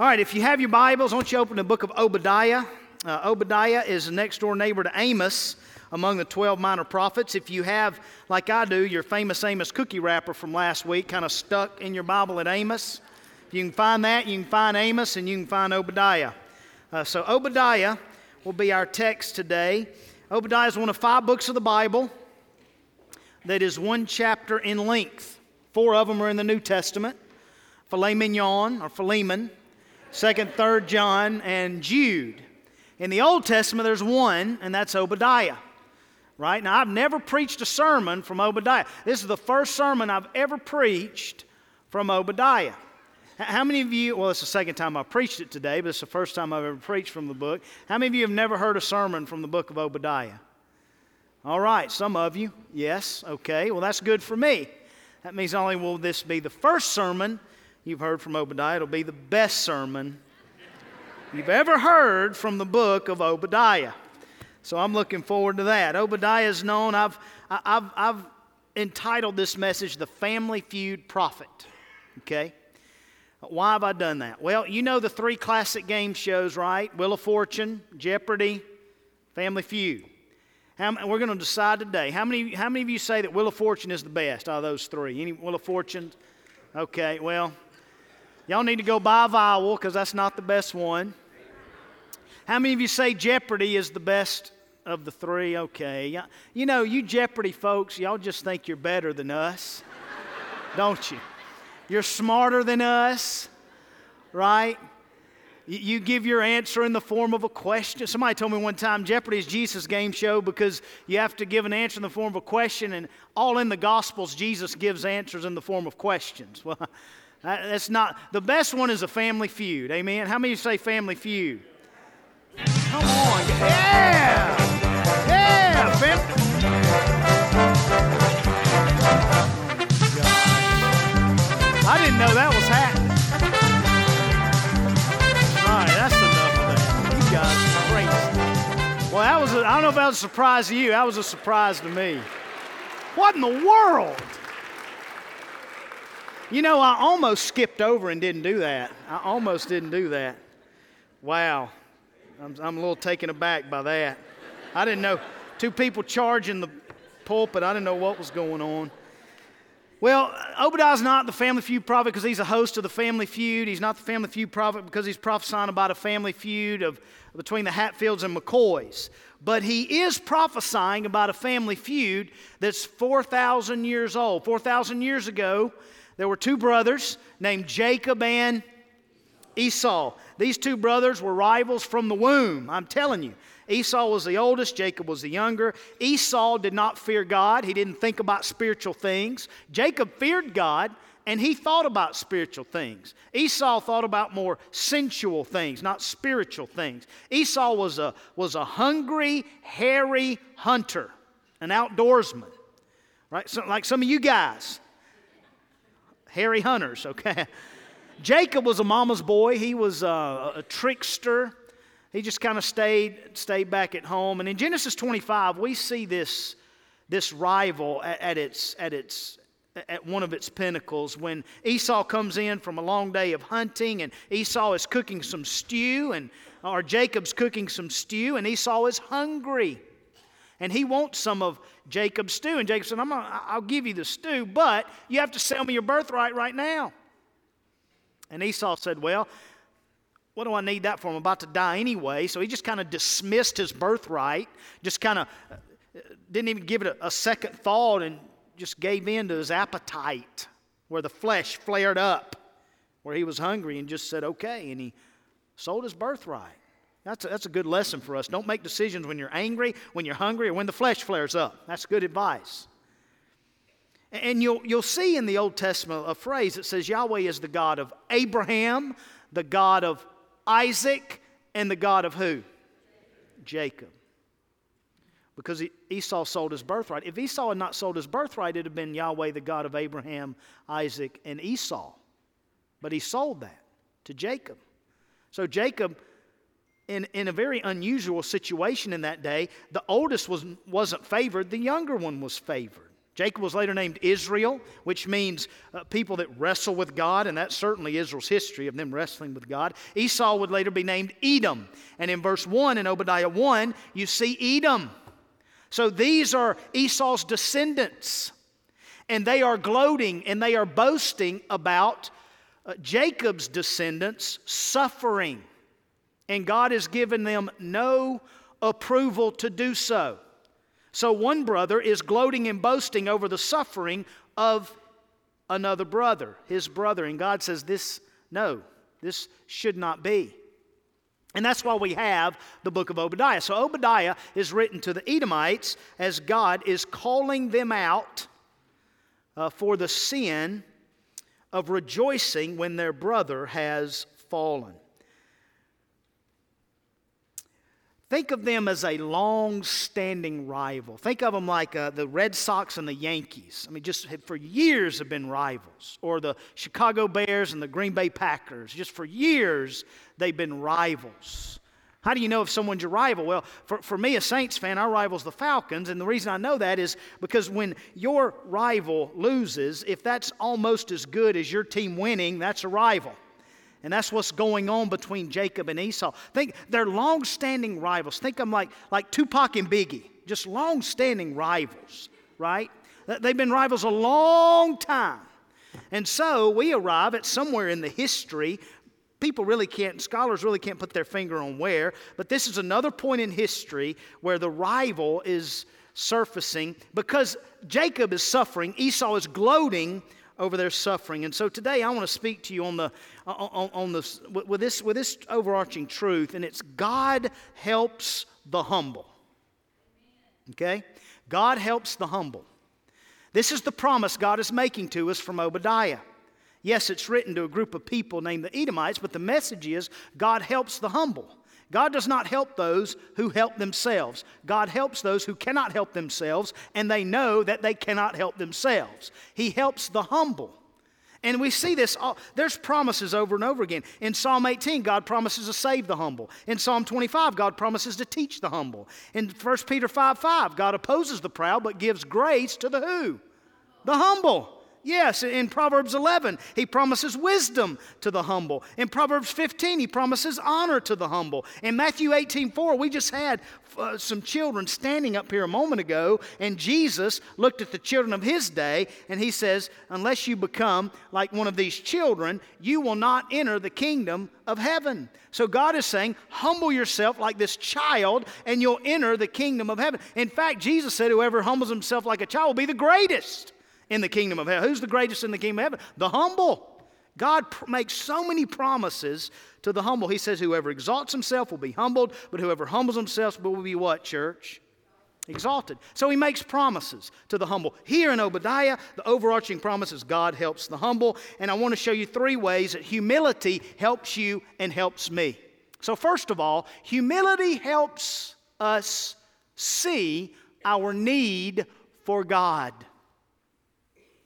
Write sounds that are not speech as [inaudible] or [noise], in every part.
All right, if you have your Bibles, why don't you open the book of Obadiah? Uh, Obadiah is the next door neighbor to Amos among the 12 minor prophets. If you have, like I do, your famous Amos cookie wrapper from last week kind of stuck in your Bible at Amos, if you can find that, you can find Amos and you can find Obadiah. Uh, so, Obadiah will be our text today. Obadiah is one of five books of the Bible that is one chapter in length. Four of them are in the New Testament Filet Mignon or Philemon, 2nd, 3rd John, and Jude. In the Old Testament, there's one, and that's Obadiah. Right? Now, I've never preached a sermon from Obadiah. This is the first sermon I've ever preached from Obadiah. How many of you, well, it's the second time I've preached it today, but it's the first time I've ever preached from the book. How many of you have never heard a sermon from the book of Obadiah? All right, some of you, yes, okay. Well, that's good for me. That means not only will this be the first sermon you've heard from Obadiah, it'll be the best sermon you've ever heard from the book of Obadiah. So I'm looking forward to that. Obadiah is known, I've, I've, I've entitled this message The Family Feud Prophet. Okay? Why have I done that? Well, you know the three classic game shows, right? Wheel of Fortune, Jeopardy, Family Feud. How, we're going to decide today. How many, how many of you say that Wheel of Fortune is the best out of those three? Any Wheel of Fortune? Okay, well, Y'all need to go buy a vowel because that's not the best one. How many of you say Jeopardy is the best of the three? Okay. You know, you Jeopardy folks, y'all just think you're better than us, don't you? You're smarter than us, right? You give your answer in the form of a question. Somebody told me one time Jeopardy is Jesus' game show because you have to give an answer in the form of a question, and all in the Gospels, Jesus gives answers in the form of questions. Well, that's not, the best one is a family feud. Amen. How many say family feud? Come on. Yeah. Yeah. Fam- I didn't know that was happening. All right, that's enough of that. You guys crazy. Well, that was, I don't know if that was a surprise to you. That was a surprise to me. What in the world? You know, I almost skipped over and didn't do that. I almost didn't do that. Wow. I'm, I'm a little taken aback by that. I didn't know. Two people charging the pulpit, I didn't know what was going on. Well, Obadiah's not the family feud prophet because he's a host of the family feud. He's not the family feud prophet because he's prophesying about a family feud of, between the Hatfields and McCoys. But he is prophesying about a family feud that's 4,000 years old. 4,000 years ago, there were two brothers named Jacob and Esau. These two brothers were rivals from the womb. I'm telling you. Esau was the oldest, Jacob was the younger. Esau did not fear God, he didn't think about spiritual things. Jacob feared God and he thought about spiritual things. Esau thought about more sensual things, not spiritual things. Esau was a, was a hungry, hairy hunter, an outdoorsman, right? So, like some of you guys hairy hunters, okay? Jacob was a mama's boy. He was a, a trickster. He just kind of stayed, stayed back at home. And in Genesis 25, we see this, this rival at, at, its, at, its, at one of its pinnacles when Esau comes in from a long day of hunting and Esau is cooking some stew and or Jacob's cooking some stew and Esau is hungry and he wants some of Jacob's stew. And Jacob said, I'm gonna, I'll give you the stew, but you have to sell me your birthright right now. And Esau said, Well, what do I need that for? I'm about to die anyway. So he just kind of dismissed his birthright, just kind of uh, didn't even give it a, a second thought and just gave in to his appetite where the flesh flared up, where he was hungry and just said, Okay. And he sold his birthright. That's a, that's a good lesson for us. Don't make decisions when you're angry, when you're hungry, or when the flesh flares up. That's good advice. And you'll, you'll see in the Old Testament a phrase that says Yahweh is the God of Abraham, the God of Isaac, and the God of who? Jacob. Because Esau sold his birthright. If Esau had not sold his birthright, it would have been Yahweh, the God of Abraham, Isaac, and Esau. But he sold that to Jacob. So Jacob in, in a very unusual situation in that day, the oldest was, wasn't favored, the younger one was favored. Jacob was later named Israel, which means uh, people that wrestle with God, and that's certainly Israel's history of them wrestling with God. Esau would later be named Edom. And in verse 1 in Obadiah 1, you see Edom. So these are Esau's descendants, and they are gloating and they are boasting about uh, Jacob's descendants suffering. And God has given them no approval to do so. So one brother is gloating and boasting over the suffering of another brother, his brother. And God says, This, no, this should not be. And that's why we have the book of Obadiah. So Obadiah is written to the Edomites as God is calling them out uh, for the sin of rejoicing when their brother has fallen. Think of them as a long standing rival. Think of them like uh, the Red Sox and the Yankees. I mean, just for years have been rivals. Or the Chicago Bears and the Green Bay Packers. Just for years, they've been rivals. How do you know if someone's your rival? Well, for, for me, a Saints fan, our rival's the Falcons. And the reason I know that is because when your rival loses, if that's almost as good as your team winning, that's a rival. And that's what's going on between Jacob and Esau. Think they're long-standing rivals. Think of them like, like Tupac and Biggie, just long-standing rivals, right? They've been rivals a long time. And so we arrive at somewhere in the history. People really can't, scholars really can't put their finger on where, but this is another point in history where the rival is surfacing because Jacob is suffering, Esau is gloating over their suffering. And so today I want to speak to you on the on, on with this with this overarching truth, and it's God helps the humble. Okay? God helps the humble. This is the promise God is making to us from Obadiah. Yes, it's written to a group of people named the Edomites, but the message is God helps the humble. God does not help those who help themselves. God helps those who cannot help themselves, and they know that they cannot help themselves. He helps the humble. And we see this, all, there's promises over and over again. In Psalm 18, God promises to save the humble. In Psalm 25, God promises to teach the humble. In 1 Peter 5 5, God opposes the proud but gives grace to the who? The humble. Yes, in Proverbs 11, he promises wisdom to the humble. In Proverbs 15, he promises honor to the humble. In Matthew 18, 4, we just had uh, some children standing up here a moment ago, and Jesus looked at the children of his day, and he says, Unless you become like one of these children, you will not enter the kingdom of heaven. So God is saying, Humble yourself like this child, and you'll enter the kingdom of heaven. In fact, Jesus said, Whoever humbles himself like a child will be the greatest in the kingdom of heaven. Who's the greatest in the kingdom of heaven? The humble. God pr- makes so many promises to the humble. He says, Whoever exalts himself will be humbled, but whoever humbles himself will be what, church? Exalted. So he makes promises to the humble. Here in Obadiah, the overarching promise is God helps the humble. And I want to show you three ways that humility helps you and helps me. So, first of all, humility helps us see our need for God.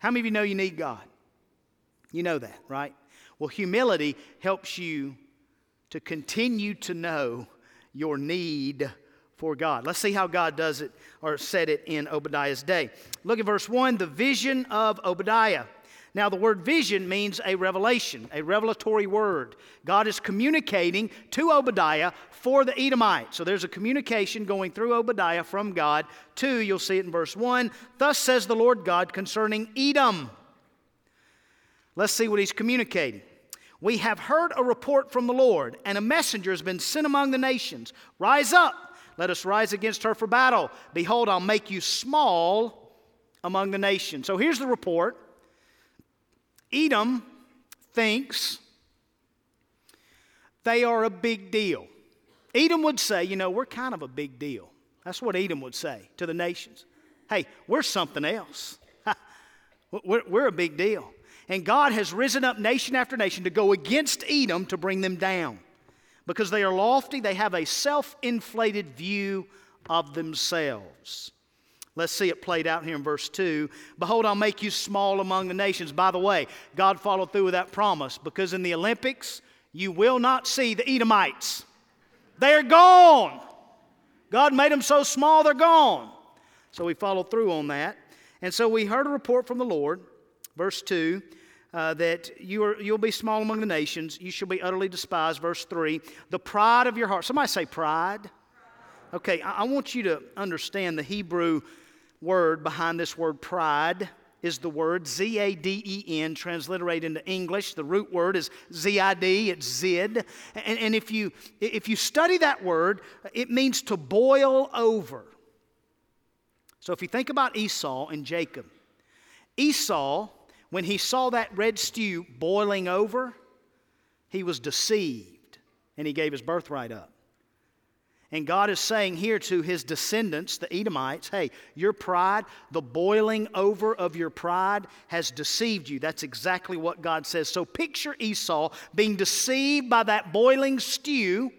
How many of you know you need God? You know that, right? Well, humility helps you to continue to know your need for God. Let's see how God does it or said it in Obadiah's day. Look at verse 1 the vision of Obadiah. Now, the word vision means a revelation, a revelatory word. God is communicating to Obadiah for the Edomite. So there's a communication going through Obadiah from God to, you'll see it in verse 1, thus says the Lord God concerning Edom. Let's see what he's communicating. We have heard a report from the Lord, and a messenger has been sent among the nations. Rise up, let us rise against her for battle. Behold, I'll make you small among the nations. So here's the report Edom thinks they are a big deal. Edom would say, you know, we're kind of a big deal. That's what Edom would say to the nations. Hey, we're something else. [laughs] we're, we're a big deal. And God has risen up nation after nation to go against Edom to bring them down. Because they are lofty, they have a self inflated view of themselves. Let's see it played out here in verse 2. Behold, I'll make you small among the nations. By the way, God followed through with that promise because in the Olympics, you will not see the Edomites. They're gone. God made them so small, they're gone. So we followed through on that. And so we heard a report from the Lord, verse 2, uh, that you are, you'll be small among the nations. You shall be utterly despised, verse 3. The pride of your heart. Somebody say pride. Okay, I, I want you to understand the Hebrew word behind this word pride is the word Z A D E N, transliterated into English. The root word is Z I D, it's zid. And, and if, you, if you study that word, it means to boil over. So if you think about Esau and Jacob, Esau, when he saw that red stew boiling over, he was deceived and he gave his birthright up. And God is saying here to his descendants, the Edomites, hey, your pride, the boiling over of your pride has deceived you. That's exactly what God says. So picture Esau being deceived by that boiling stew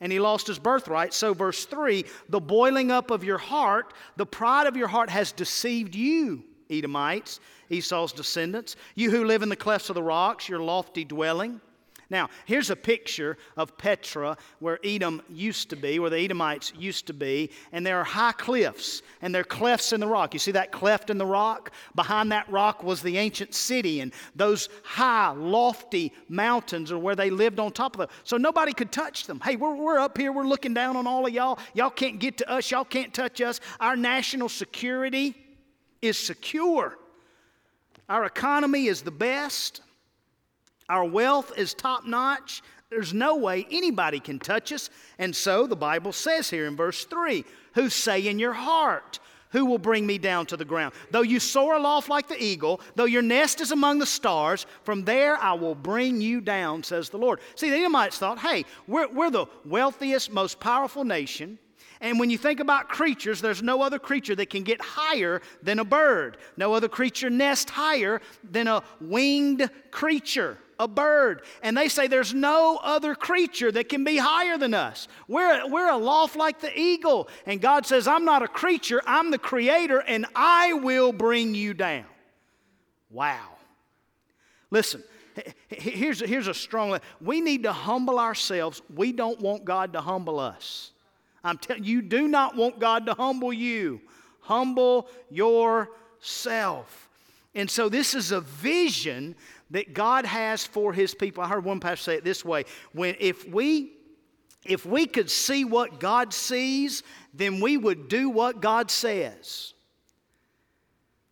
and he lost his birthright. So, verse 3 the boiling up of your heart, the pride of your heart has deceived you, Edomites, Esau's descendants. You who live in the clefts of the rocks, your lofty dwelling. Now, here's a picture of Petra, where Edom used to be, where the Edomites used to be, and there are high cliffs, and there are clefts in the rock. You see that cleft in the rock? Behind that rock was the ancient city, and those high, lofty mountains are where they lived on top of them. So nobody could touch them. Hey, we're, we're up here, we're looking down on all of y'all. Y'all can't get to us, y'all can't touch us. Our national security is secure, our economy is the best. Our wealth is top notch. There's no way anybody can touch us. And so the Bible says here in verse 3 Who say in your heart, Who will bring me down to the ground? Though you soar aloft like the eagle, though your nest is among the stars, from there I will bring you down, says the Lord. See, the Edomites thought, Hey, we're, we're the wealthiest, most powerful nation. And when you think about creatures, there's no other creature that can get higher than a bird. No other creature nest higher than a winged creature a bird. And they say there's no other creature that can be higher than us. We're, we're aloft like the eagle. And God says, I'm not a creature, I'm the creator, and I will bring you down. Wow. Listen, here's here's a strong we need to humble ourselves we don't want god to humble us i'm telling you do not want god to humble you humble yourself and so this is a vision that God has for his people. I heard one pastor say it this way when if we if we could see what God sees, then we would do what God says.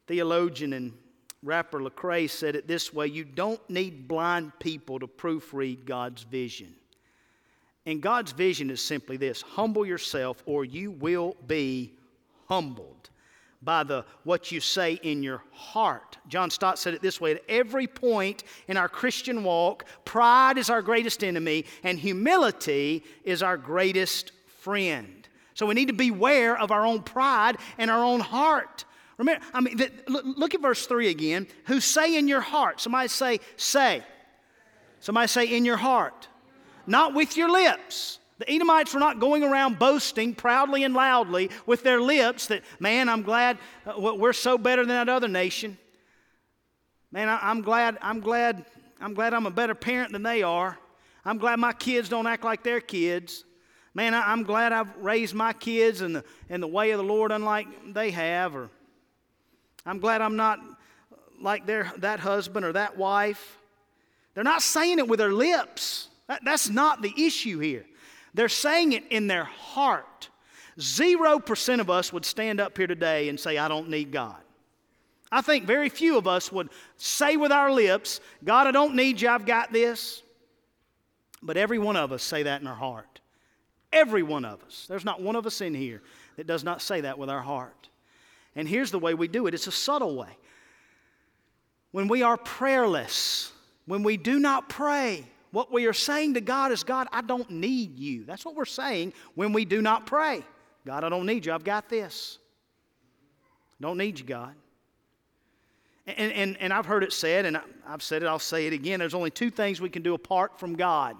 Theologian and rapper Lecrae said it this way you don't need blind people to proofread God's vision. And God's vision is simply this humble yourself, or you will be humbled by the what you say in your heart. John Stott said it this way at every point in our Christian walk, pride is our greatest enemy and humility is our greatest friend. So we need to beware of our own pride and our own heart. Remember, I mean, look at verse 3 again. Who say in your heart? Somebody say, say. Somebody say, in your heart. Not with your lips. The Edomites were not going around boasting proudly and loudly with their lips that, man, I'm glad uh, we're so better than that other nation. Man, I, am glad, I'm glad, I'm glad I'm a better parent than they are. I'm glad my kids don't act like their kids. Man, I, am glad I've raised my kids in the, in the way of the Lord unlike they have. Or I'm glad I'm not like their, that husband or that wife. They're not saying it with their lips. That, that's not the issue here. They're saying it in their heart. Zero percent of us would stand up here today and say, I don't need God. I think very few of us would say with our lips, God, I don't need you, I've got this. But every one of us say that in our heart. Every one of us. There's not one of us in here that does not say that with our heart. And here's the way we do it it's a subtle way. When we are prayerless, when we do not pray, what we are saying to God is, God, I don't need you. That's what we're saying when we do not pray. God, I don't need you. I've got this. Don't need you, God. And, and, and I've heard it said, and I've said it, I'll say it again. There's only two things we can do apart from God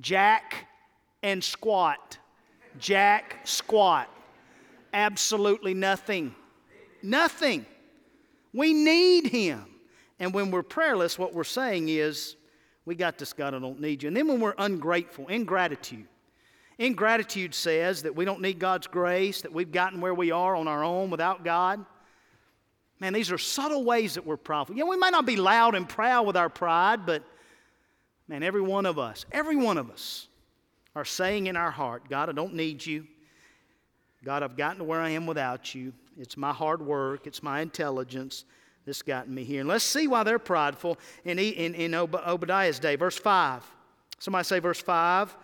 jack and squat. Jack, squat. Absolutely nothing. Nothing. We need Him. And when we're prayerless, what we're saying is, we got this, God, I don't need you. And then when we're ungrateful, ingratitude. Ingratitude says that we don't need God's grace, that we've gotten where we are on our own without God. Man, these are subtle ways that we're prideful. You know, we might not be loud and proud with our pride, but man, every one of us, every one of us are saying in our heart, God, I don't need you. God, I've gotten to where I am without you. It's my hard work, it's my intelligence that's gotten me here. And let's see why they're prideful in, in, in Obadiah's day. Verse 5. Somebody say, verse 5.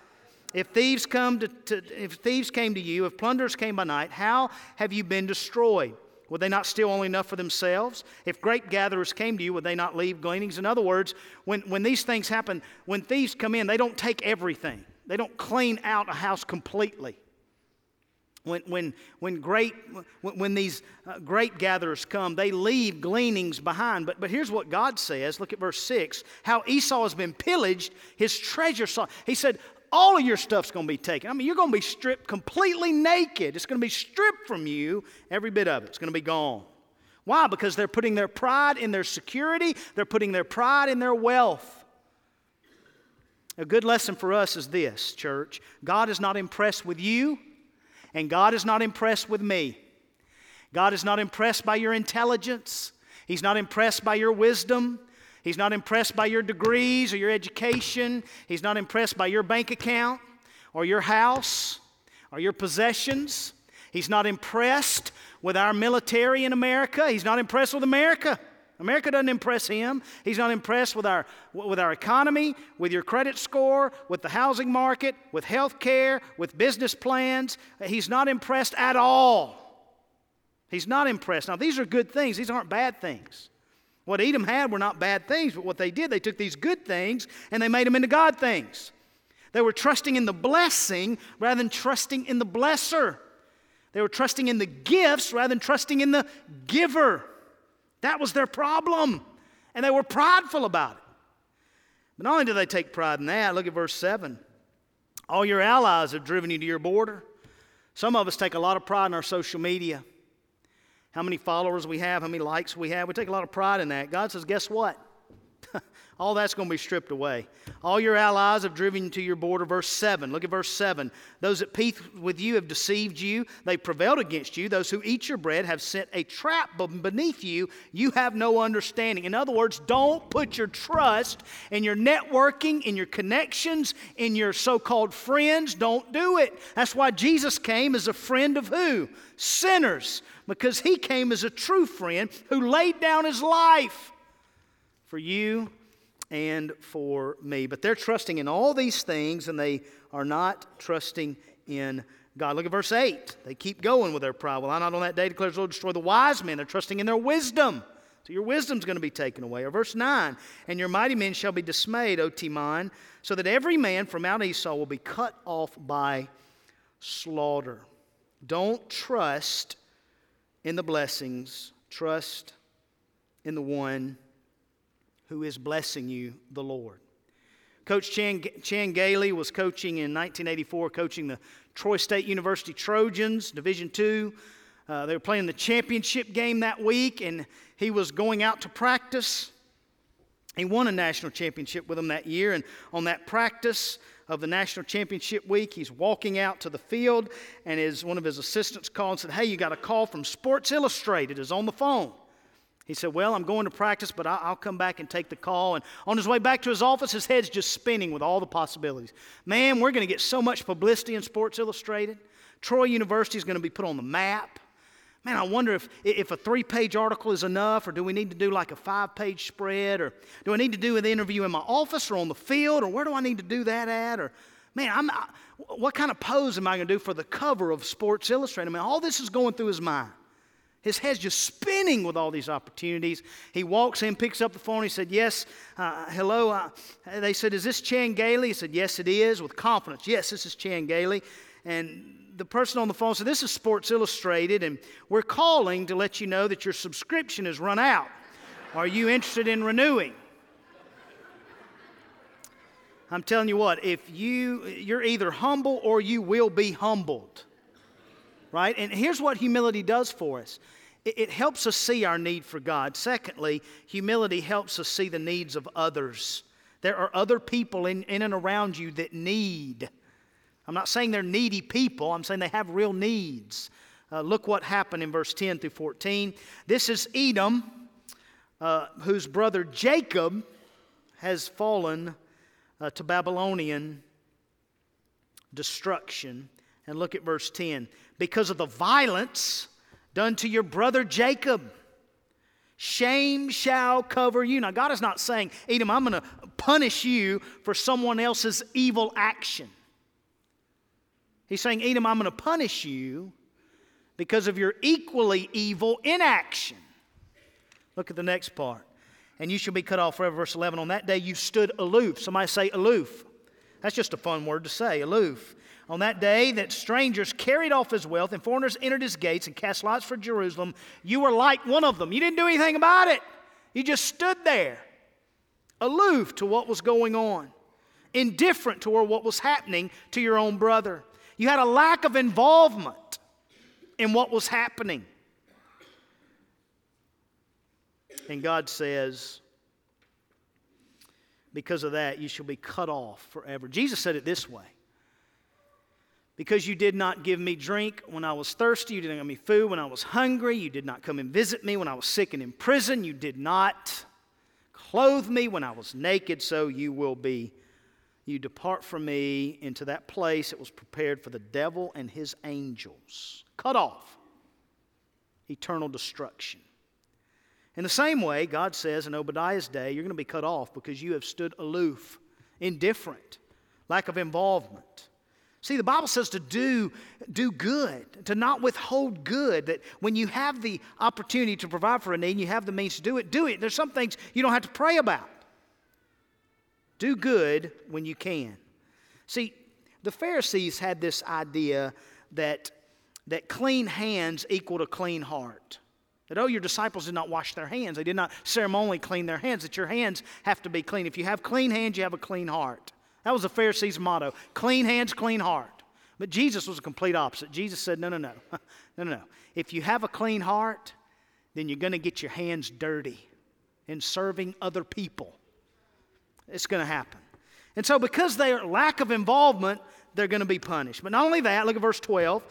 If thieves, come to, to, if thieves came to you, if plunderers came by night, how have you been destroyed? Would they not steal only enough for themselves? If grape gatherers came to you, would they not leave gleanings? In other words, when, when these things happen, when thieves come in, they don't take everything, they don't clean out a house completely. When, when, when, great, when, these uh, grape gatherers come, they leave gleanings behind. But, but here's what God says. Look at verse 6 how Esau has been pillaged, his treasure. Saw. He said, all of your stuff's going to be taken. I mean, you're going to be stripped completely naked. It's going to be stripped from you, every bit of it. It's going to be gone. Why? Because they're putting their pride in their security, they're putting their pride in their wealth. A good lesson for us is this, church God is not impressed with you, and God is not impressed with me. God is not impressed by your intelligence, He's not impressed by your wisdom. He's not impressed by your degrees or your education. He's not impressed by your bank account or your house or your possessions. He's not impressed with our military in America. He's not impressed with America. America doesn't impress him. He's not impressed with our, with our economy, with your credit score, with the housing market, with health care, with business plans. He's not impressed at all. He's not impressed. Now, these are good things, these aren't bad things. What Edom had were not bad things, but what they did, they took these good things and they made them into God things. They were trusting in the blessing rather than trusting in the blesser. They were trusting in the gifts rather than trusting in the giver. That was their problem. And they were prideful about it. But not only do they take pride in that, look at verse 7. All your allies have driven you to your border. Some of us take a lot of pride in our social media how many followers we have, how many likes we have. We take a lot of pride in that. God says, guess what? [laughs] All that's going to be stripped away. All your allies have driven you to your border. Verse 7. Look at verse 7. Those that peace with you have deceived you. They prevailed against you. Those who eat your bread have set a trap beneath you. You have no understanding. In other words, don't put your trust in your networking, in your connections, in your so called friends. Don't do it. That's why Jesus came as a friend of who? Sinners because he came as a true friend who laid down his life for you and for me. But they're trusting in all these things and they are not trusting in God. Look at verse 8. They keep going with their pride. Well, I not on that day declares the Lord destroy the wise men. They're trusting in their wisdom. So your wisdom's going to be taken away. Or verse 9, and your mighty men shall be dismayed, O Teman, so that every man from Mount Esau will be cut off by slaughter. Don't trust in the blessings, trust in the one who is blessing you, the Lord. Coach Chan, Chan Gailey was coaching in 1984, coaching the Troy State University Trojans, Division II. Uh, they were playing the championship game that week, and he was going out to practice. He won a national championship with them that year, and on that practice, of the national championship week. He's walking out to the field, and his, one of his assistants called and said, Hey, you got a call from Sports Illustrated, is on the phone. He said, Well, I'm going to practice, but I'll come back and take the call. And on his way back to his office, his head's just spinning with all the possibilities. Man, we're going to get so much publicity in Sports Illustrated. Troy University is going to be put on the map. Man, I wonder if, if a three page article is enough, or do we need to do like a five page spread, or do I need to do an interview in my office or on the field, or where do I need to do that at? Or, man, I'm, what kind of pose am I going to do for the cover of Sports Illustrated? I mean, all this is going through his mind. His head's just spinning with all these opportunities. He walks in, picks up the phone. He said, Yes, uh, hello. Uh, they said, Is this Chan Gailey? He said, Yes, it is, with confidence. Yes, this is Chan Gailey. And the person on the phone said, This is Sports Illustrated, and we're calling to let you know that your subscription has run out. Are you interested in renewing? I'm telling you what, if you you're either humble or you will be humbled. Right? And here's what humility does for us. It, it helps us see our need for God. Secondly, humility helps us see the needs of others. There are other people in, in and around you that need I'm not saying they're needy people, I'm saying they have real needs. Uh, look what happened in verse 10 through 14. This is Edom, uh, whose brother Jacob has fallen uh, to Babylonian destruction. And look at verse 10. Because of the violence done to your brother Jacob, shame shall cover you. Now, God is not saying, Edom, I'm going to punish you for someone else's evil action. He's saying, Edom, I'm going to punish you because of your equally evil inaction. Look at the next part. And you shall be cut off forever. Verse 11. On that day you stood aloof. Somebody say aloof. That's just a fun word to say, aloof. On that day that strangers carried off his wealth and foreigners entered his gates and cast lots for Jerusalem, you were like one of them. You didn't do anything about it. You just stood there, aloof to what was going on, indifferent to what was happening to your own brother. You had a lack of involvement in what was happening. And God says, because of that, you shall be cut off forever. Jesus said it this way Because you did not give me drink when I was thirsty, you didn't give me food when I was hungry, you did not come and visit me when I was sick and in prison, you did not clothe me when I was naked, so you will be. You depart from me into that place that was prepared for the devil and his angels. Cut off. Eternal destruction. In the same way, God says in Obadiah's day, you're going to be cut off because you have stood aloof, indifferent, lack of involvement. See, the Bible says to do, do good, to not withhold good, that when you have the opportunity to provide for a need and you have the means to do it, do it. There's some things you don't have to pray about. Do good when you can. See, the Pharisees had this idea that, that clean hands equal a clean heart. That, oh, your disciples did not wash their hands. They did not ceremonially clean their hands. That your hands have to be clean. If you have clean hands, you have a clean heart. That was the Pharisees' motto clean hands, clean heart. But Jesus was a complete opposite. Jesus said, no, no, no. [laughs] no, no, no. If you have a clean heart, then you're going to get your hands dirty in serving other people. It's going to happen. And so, because their lack of involvement, they're going to be punished. But not only that, look at verse 12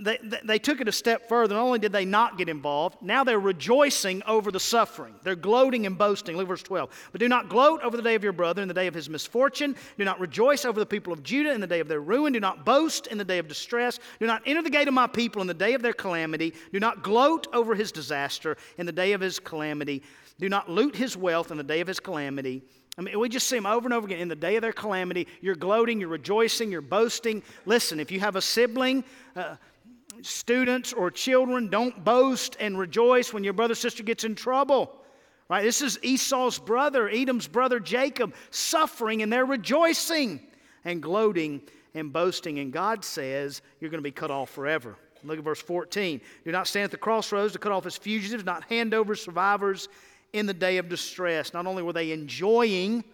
they, they took it a step further. Not only did they not get involved, now they're rejoicing over the suffering. They're gloating and boasting. Look verse 12. But do not gloat over the day of your brother in the day of his misfortune. Do not rejoice over the people of Judah in the day of their ruin. Do not boast in the day of distress. Do not enter the gate of my people in the day of their calamity. Do not gloat over his disaster in the day of his calamity. Do not loot his wealth in the day of his calamity. I mean, we just see them over and over again. In the day of their calamity, you're gloating, you're rejoicing, you're boasting. Listen, if you have a sibling, uh, students or children, don't boast and rejoice when your brother sister gets in trouble. Right? This is Esau's brother, Edom's brother Jacob, suffering, and they're rejoicing and gloating and boasting. And God says, You're going to be cut off forever. Look at verse 14. Do not stand at the crossroads to cut off as fugitives, not hand over survivors in the day of distress. Not only were they enjoying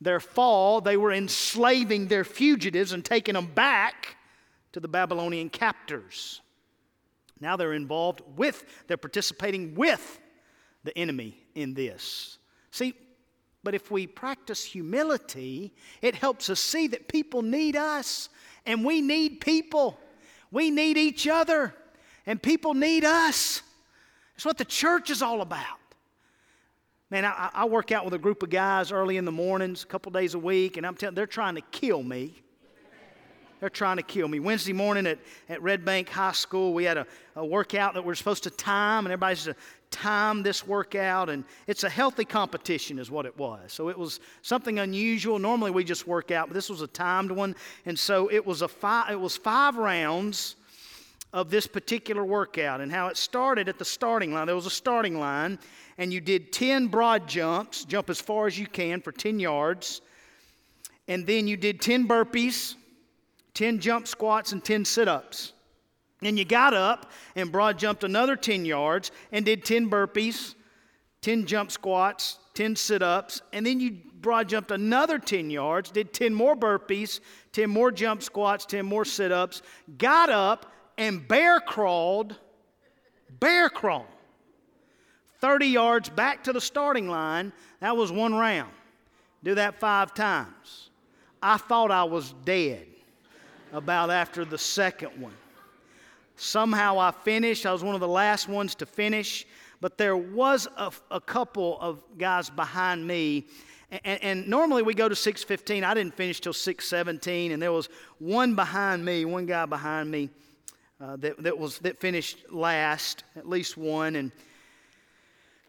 their fall, they were enslaving their fugitives and taking them back to the Babylonian captors. Now they're involved with, they're participating with the enemy in this. See, but if we practice humility, it helps us see that people need us and we need people. We need each other and people need us. That's what the church is all about. Man, I, I work out with a group of guys early in the mornings, a couple days a week, and I'm telling they're trying to kill me. They're trying to kill me. Wednesday morning at, at Red Bank High School, we had a, a workout that we're supposed to time, and everybody's to time this workout. And it's a healthy competition, is what it was. So it was something unusual. Normally we just work out, but this was a timed one. And so it was, a five, it was five rounds of this particular workout and how it started at the starting line. There was a starting line, and you did 10 broad jumps, jump as far as you can for 10 yards. And then you did 10 burpees 10 jump squats and 10 sit ups. And you got up and broad jumped another 10 yards and did 10 burpees, 10 jump squats, 10 sit ups, and then you broad jumped another 10 yards, did 10 more burpees, 10 more jump squats, 10 more sit ups, got up and bear crawled, bear crawled 30 yards back to the starting line. That was one round. Do that five times. I thought I was dead about after the second one. Somehow I finished. I was one of the last ones to finish, but there was a, a couple of guys behind me. And, and, normally we go to 6:15. I didn't finish till 6:17, and there was one behind me, one guy behind me uh, that, that was that finished last, at least one, and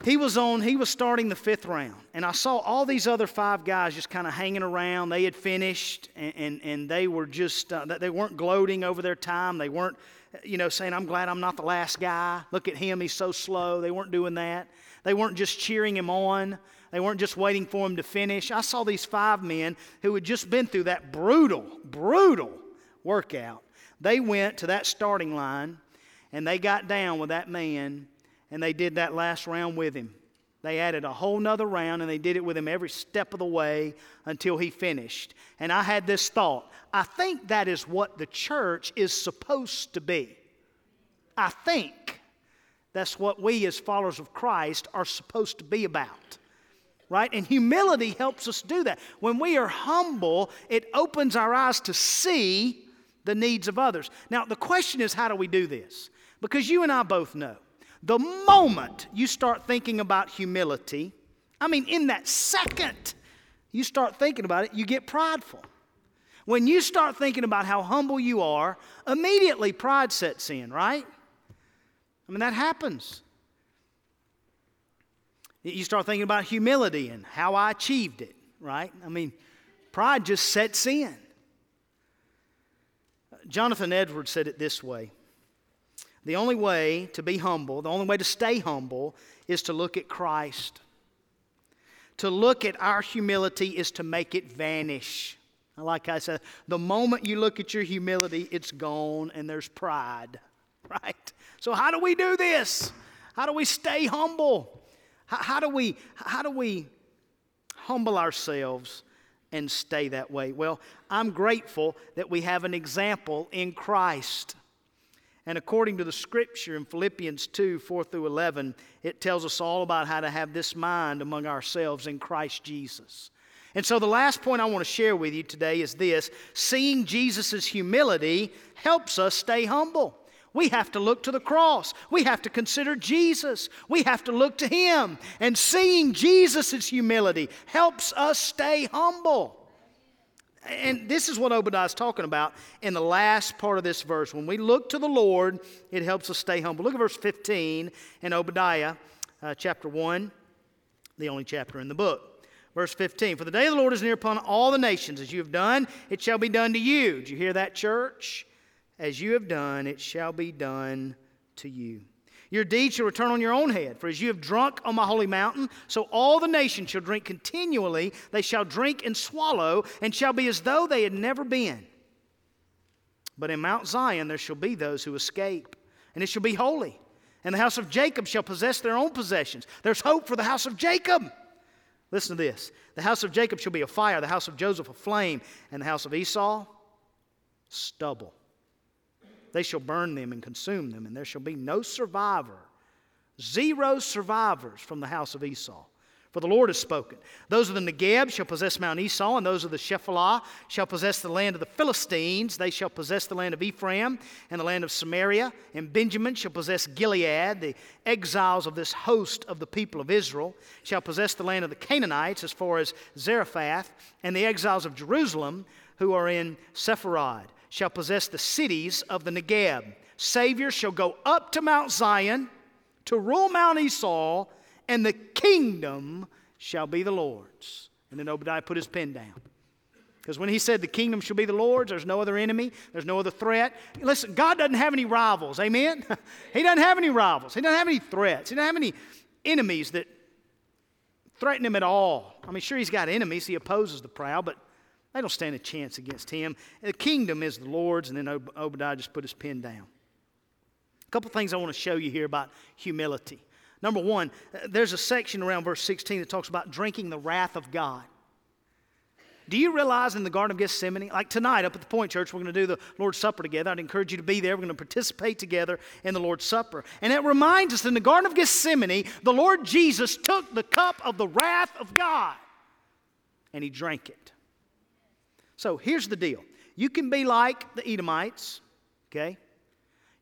he was on he was starting the fifth round. And i saw all these other five guys just kind of hanging around. They had finished and, and, and they were just uh, they weren't gloating over their time. They weren't you know saying i'm glad i'm not the last guy. Look at him he's so slow. They weren't doing that. They weren't just cheering him on. They weren't just waiting for him to finish. I saw these five men who had just been through that brutal brutal workout. They went to that starting line and they got down with that man and they did that last round with him. They added a whole nother round and they did it with him every step of the way until he finished. And I had this thought I think that is what the church is supposed to be. I think that's what we as followers of Christ are supposed to be about. Right? And humility helps us do that. When we are humble, it opens our eyes to see the needs of others. Now, the question is how do we do this? Because you and I both know the moment you start thinking about humility, I mean, in that second you start thinking about it, you get prideful. When you start thinking about how humble you are, immediately pride sets in, right? I mean, that happens. You start thinking about humility and how I achieved it, right? I mean, pride just sets in. Jonathan Edwards said it this way the only way to be humble, the only way to stay humble, is to look at Christ. To look at our humility is to make it vanish. Like I said, the moment you look at your humility, it's gone and there's pride, [laughs] right? So, how do we do this? How do we stay humble? How, how do, we, how do we humble ourselves and stay that way? Well, I'm grateful that we have an example in Christ. And according to the scripture in Philippians 2 4 through 11, it tells us all about how to have this mind among ourselves in Christ Jesus. And so, the last point I want to share with you today is this seeing Jesus' humility helps us stay humble. We have to look to the cross. We have to consider Jesus. We have to look to Him. And seeing Jesus' humility helps us stay humble. And this is what Obadiah is talking about in the last part of this verse. When we look to the Lord, it helps us stay humble. Look at verse 15 in Obadiah uh, chapter 1, the only chapter in the book. Verse 15 For the day of the Lord is near upon all the nations. As you have done, it shall be done to you. Did you hear that, church? As you have done, it shall be done to you. Your deeds shall return on your own head. For as you have drunk on my holy mountain, so all the nations shall drink continually. They shall drink and swallow, and shall be as though they had never been. But in Mount Zion there shall be those who escape, and it shall be holy. And the house of Jacob shall possess their own possessions. There's hope for the house of Jacob. Listen to this the house of Jacob shall be a fire, the house of Joseph a flame, and the house of Esau stubble. They shall burn them and consume them, and there shall be no survivor, zero survivors from the house of Esau. For the Lord has spoken. Those of the Negeb shall possess Mount Esau, and those of the Shephelah shall possess the land of the Philistines. They shall possess the land of Ephraim and the land of Samaria. And Benjamin shall possess Gilead. The exiles of this host of the people of Israel shall possess the land of the Canaanites as far as Zarephath, and the exiles of Jerusalem who are in Sepharad shall possess the cities of the Negeb. Savior shall go up to Mount Zion to rule Mount Esau, and the kingdom shall be the Lord's. And then Obadiah put his pen down. Because when he said the kingdom shall be the Lord's, there's no other enemy, there's no other threat. Listen, God doesn't have any rivals, amen? [laughs] he doesn't have any rivals, He doesn't have any threats, He doesn't have any enemies that threaten Him at all. I mean, sure, He's got enemies, He opposes the proud, but they don't stand a chance against him. The kingdom is the Lord's, and then Obadiah just put his pen down. A couple things I want to show you here about humility. Number one, there's a section around verse 16 that talks about drinking the wrath of God. Do you realize in the Garden of Gethsemane, like tonight up at the Point Church, we're going to do the Lord's Supper together. I'd encourage you to be there. We're going to participate together in the Lord's Supper. And it reminds us in the Garden of Gethsemane, the Lord Jesus took the cup of the wrath of God and he drank it. So here's the deal you can be like the Edomites, okay?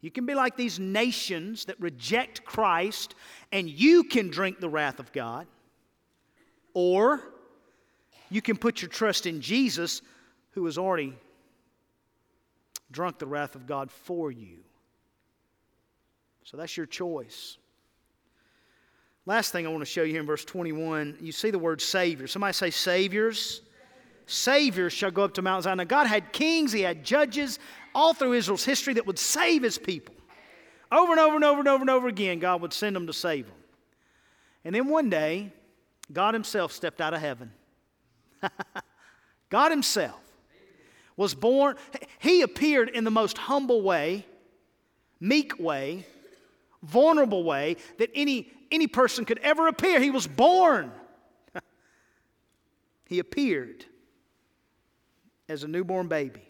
You can be like these nations that reject Christ, and you can drink the wrath of God. Or you can put your trust in Jesus, who has already drunk the wrath of God for you. So that's your choice. Last thing I want to show you in verse 21, you see the word Savior. Somebody say, Saviors. Saviors shall go up to Mount Zion. Now, God had kings, He had judges all through Israel's history that would save His people. Over and over and over and over and over again, God would send them to save them. And then one day, God Himself stepped out of heaven. [laughs] God Himself was born, He appeared in the most humble way, meek way, vulnerable way that any, any person could ever appear. He was born. [laughs] he appeared as a newborn baby.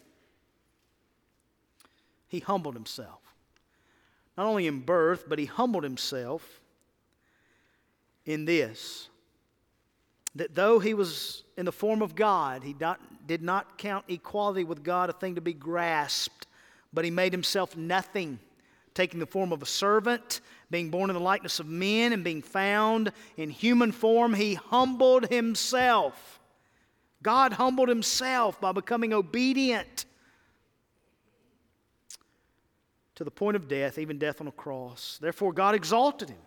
He humbled himself. Not only in birth, but he humbled himself in this that though he was in the form of God, he did not count equality with God a thing to be grasped, but he made himself nothing taking the form of a servant, being born in the likeness of men, and being found in human form, he humbled himself. God humbled himself by becoming obedient to the point of death, even death on a cross. Therefore, God exalted him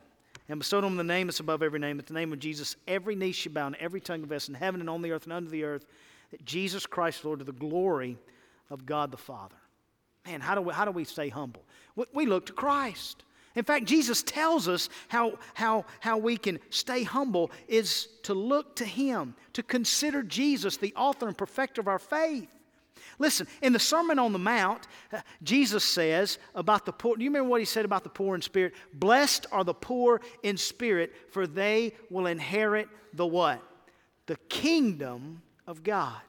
and bestowed on him the name that's above every name. At the name of Jesus, every knee should bow and every tongue confess in heaven and on the earth and under the earth that Jesus Christ, Lord, to the glory of God the Father. Man, how do we, how do we stay humble? We look to Christ. In fact, Jesus tells us how, how, how we can stay humble is to look to Him, to consider Jesus, the author and perfecter of our faith. Listen, in the Sermon on the Mount, uh, Jesus says about the poor. Do you remember what he said about the poor in spirit? Blessed are the poor in spirit, for they will inherit the what? The kingdom of God.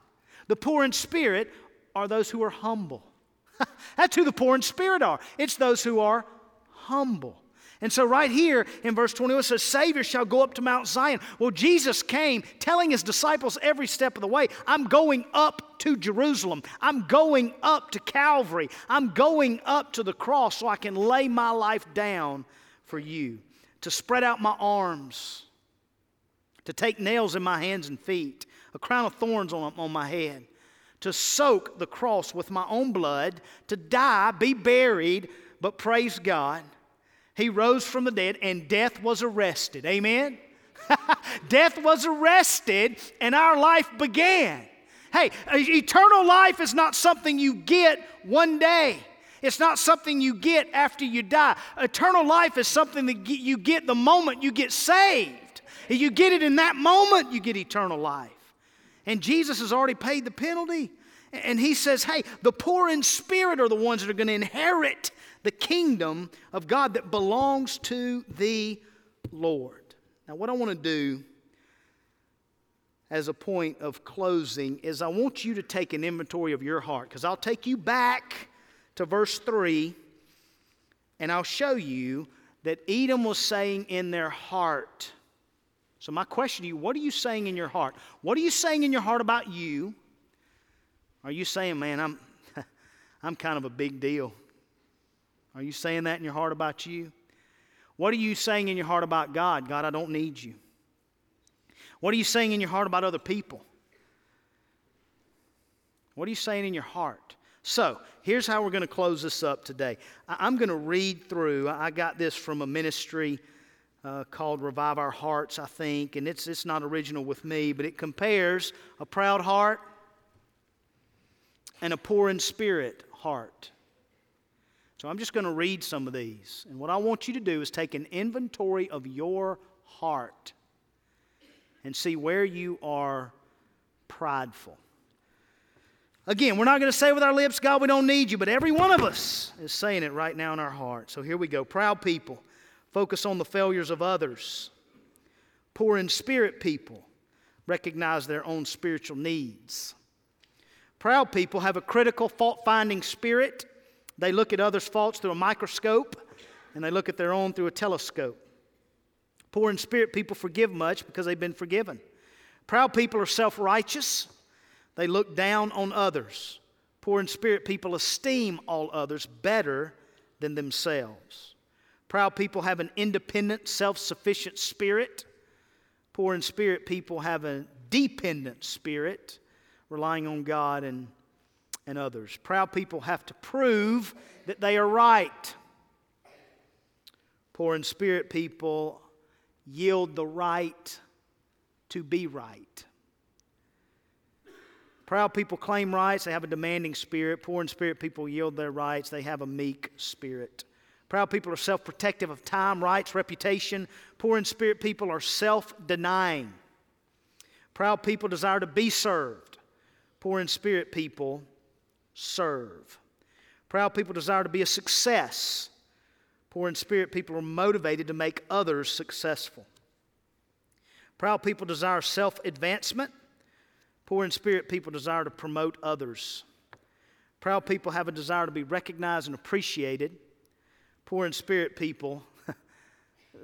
The poor in spirit are those who are humble. [laughs] That's who the poor in spirit are. It's those who are humble. And so, right here in verse 21, it says, Savior shall go up to Mount Zion. Well, Jesus came telling his disciples every step of the way, I'm going up to Jerusalem. I'm going up to Calvary. I'm going up to the cross so I can lay my life down for you, to spread out my arms, to take nails in my hands and feet, a crown of thorns on, on my head to soak the cross with my own blood, to die, be buried, but praise God, He rose from the dead and death was arrested. Amen? [laughs] death was arrested and our life began. Hey, eternal life is not something you get one day. It's not something you get after you die. Eternal life is something that you get the moment you get saved. You get it in that moment, you get eternal life. And Jesus has already paid the penalty. And he says, hey, the poor in spirit are the ones that are going to inherit the kingdom of God that belongs to the Lord. Now, what I want to do as a point of closing is I want you to take an inventory of your heart because I'll take you back to verse 3 and I'll show you that Edom was saying in their heart, so, my question to you what are you saying in your heart? What are you saying in your heart about you? Are you saying, man, I'm, [laughs] I'm kind of a big deal? Are you saying that in your heart about you? What are you saying in your heart about God? God, I don't need you. What are you saying in your heart about other people? What are you saying in your heart? So, here's how we're going to close this up today. I'm going to read through, I got this from a ministry uh, called Revive Our Hearts, I think, and it's, it's not original with me, but it compares a proud heart and a poor in spirit heart. So I'm just going to read some of these. And what I want you to do is take an inventory of your heart and see where you are prideful. Again, we're not going to say with our lips, God, we don't need you, but every one of us is saying it right now in our heart. So here we go. Proud people focus on the failures of others. Poor in spirit people recognize their own spiritual needs. Proud people have a critical fault finding spirit. They look at others' faults through a microscope and they look at their own through a telescope. Poor in spirit people forgive much because they've been forgiven. Proud people are self righteous, they look down on others. Poor in spirit people esteem all others better than themselves. Proud people have an independent, self sufficient spirit. Poor in spirit people have a dependent spirit, relying on God and, and others. Proud people have to prove that they are right. Poor in spirit people yield the right to be right. Proud people claim rights, they have a demanding spirit. Poor in spirit people yield their rights, they have a meek spirit. Proud people are self protective of time, rights, reputation. Poor in spirit people are self denying. Proud people desire to be served. Poor in spirit people serve. Proud people desire to be a success. Poor in spirit people are motivated to make others successful. Proud people desire self advancement. Poor in spirit people desire to promote others. Proud people have a desire to be recognized and appreciated. Poor in spirit people, [laughs]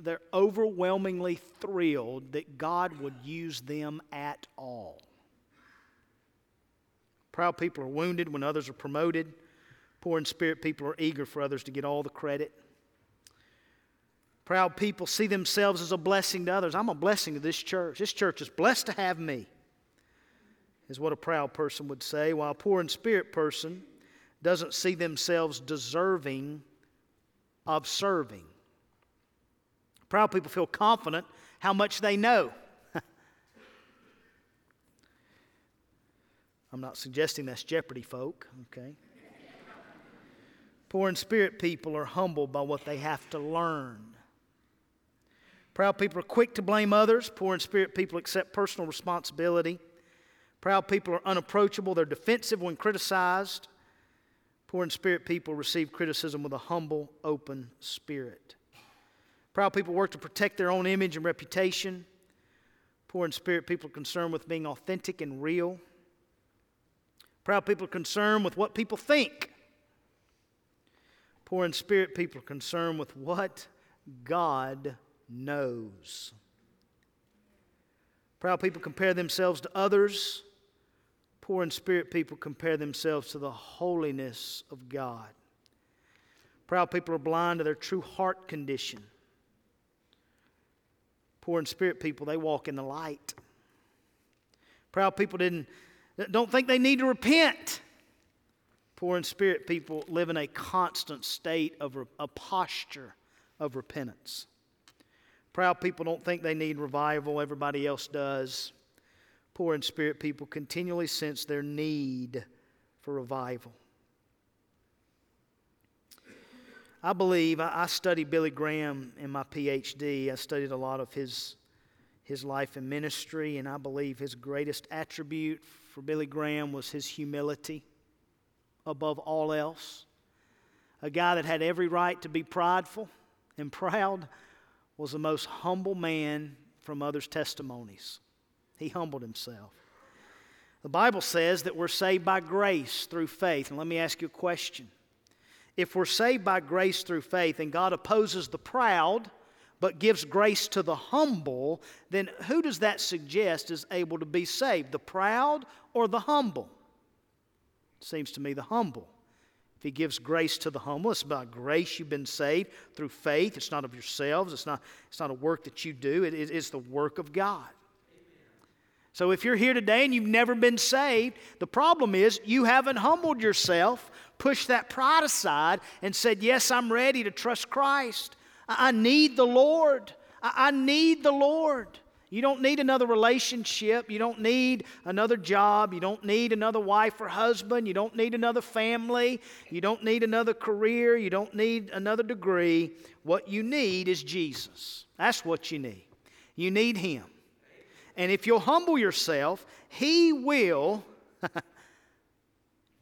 they're overwhelmingly thrilled that God would use them at all. Proud people are wounded when others are promoted. Poor in spirit people are eager for others to get all the credit. Proud people see themselves as a blessing to others. I'm a blessing to this church. This church is blessed to have me, is what a proud person would say, while a poor in spirit person doesn't see themselves deserving of serving. Proud people feel confident how much they know. I'm not suggesting that's Jeopardy, folk, okay? Poor in spirit people are humbled by what they have to learn. Proud people are quick to blame others. Poor in spirit people accept personal responsibility. Proud people are unapproachable. They're defensive when criticized. Poor in spirit people receive criticism with a humble, open spirit. Proud people work to protect their own image and reputation. Poor in spirit people are concerned with being authentic and real. Proud people are concerned with what people think. Poor in spirit people are concerned with what God knows. Proud people compare themselves to others. Poor in spirit people compare themselves to the holiness of God. Proud people are blind to their true heart condition. Poor in spirit people, they walk in the light. Proud people didn't, don't think they need to repent. Poor in spirit people live in a constant state of a posture of repentance. Proud people don't think they need revival, everybody else does. Poor in spirit people continually sense their need for revival. I believe, I, studied Billy Graham in my PhD. I studied a lot of his, his life and ministry, and I believe his greatest attribute for Billy Graham was his humility above all else. A guy that had every right to be prideful and proud, was the most humble man from others' testimonies. He humbled himself. The Bible says that we're saved by grace through faith. And let me ask you a question. If we're saved by grace through faith and God opposes the proud but gives grace to the humble, then who does that suggest is able to be saved? The proud or the humble? Seems to me the humble. If he gives grace to the humble, it's by grace you've been saved through faith. It's not of yourselves, it's not, it's not a work that you do, it, it's the work of God. So if you're here today and you've never been saved, the problem is you haven't humbled yourself, pushed that pride aside, and said, Yes, I'm ready to trust Christ. I, need the Lord. I need the Lord. You don't need another relationship. You don't need another job. You don't need another wife or husband. You don't need another family. You don't need another career. You don't need another degree. What you need is Jesus. That's what you need. You need Him. And if you'll humble yourself, He will [laughs]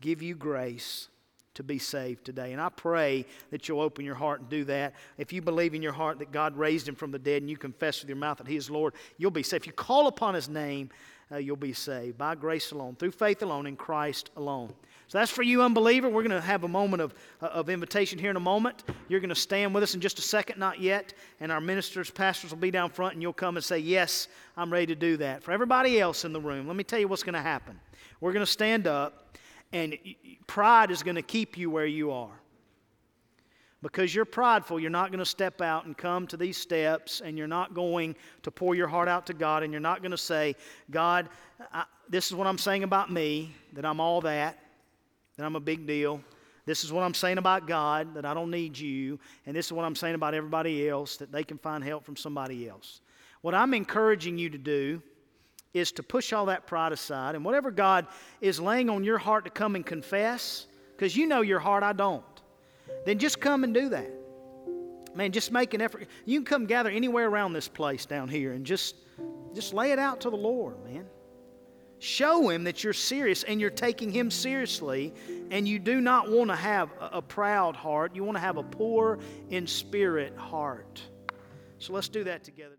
give you grace to be saved today. And I pray that you'll open your heart and do that. If you believe in your heart that God raised him from the dead and you confess with your mouth that he is Lord, you'll be saved. If you call upon his name, uh, you'll be saved by grace alone, through faith alone, in Christ alone. So that's for you, unbeliever. We're going to have a moment of, uh, of invitation here in a moment. You're going to stand with us in just a second, not yet. And our ministers, pastors will be down front, and you'll come and say, Yes, I'm ready to do that. For everybody else in the room, let me tell you what's going to happen. We're going to stand up and pride is going to keep you where you are. because you're prideful, you're not going to step out and come to these steps, and you're not going to pour your heart out to God, and you're not going to say, God, I, this is what I'm saying about me, that I'm all that, that I'm a big deal. This is what I'm saying about God, that I don't need you. And this is what I'm saying about everybody else, that they can find help from somebody else. What I'm encouraging you to do is to push all that pride aside, and whatever God is laying on your heart to come and confess, because you know your heart, I don't then just come and do that. Man, just make an effort. You can come gather anywhere around this place down here and just, just lay it out to the Lord, man. Show him that you're serious and you're taking him seriously, and you do not want to have a, a proud heart. You want to have a poor in spirit heart. So let's do that together.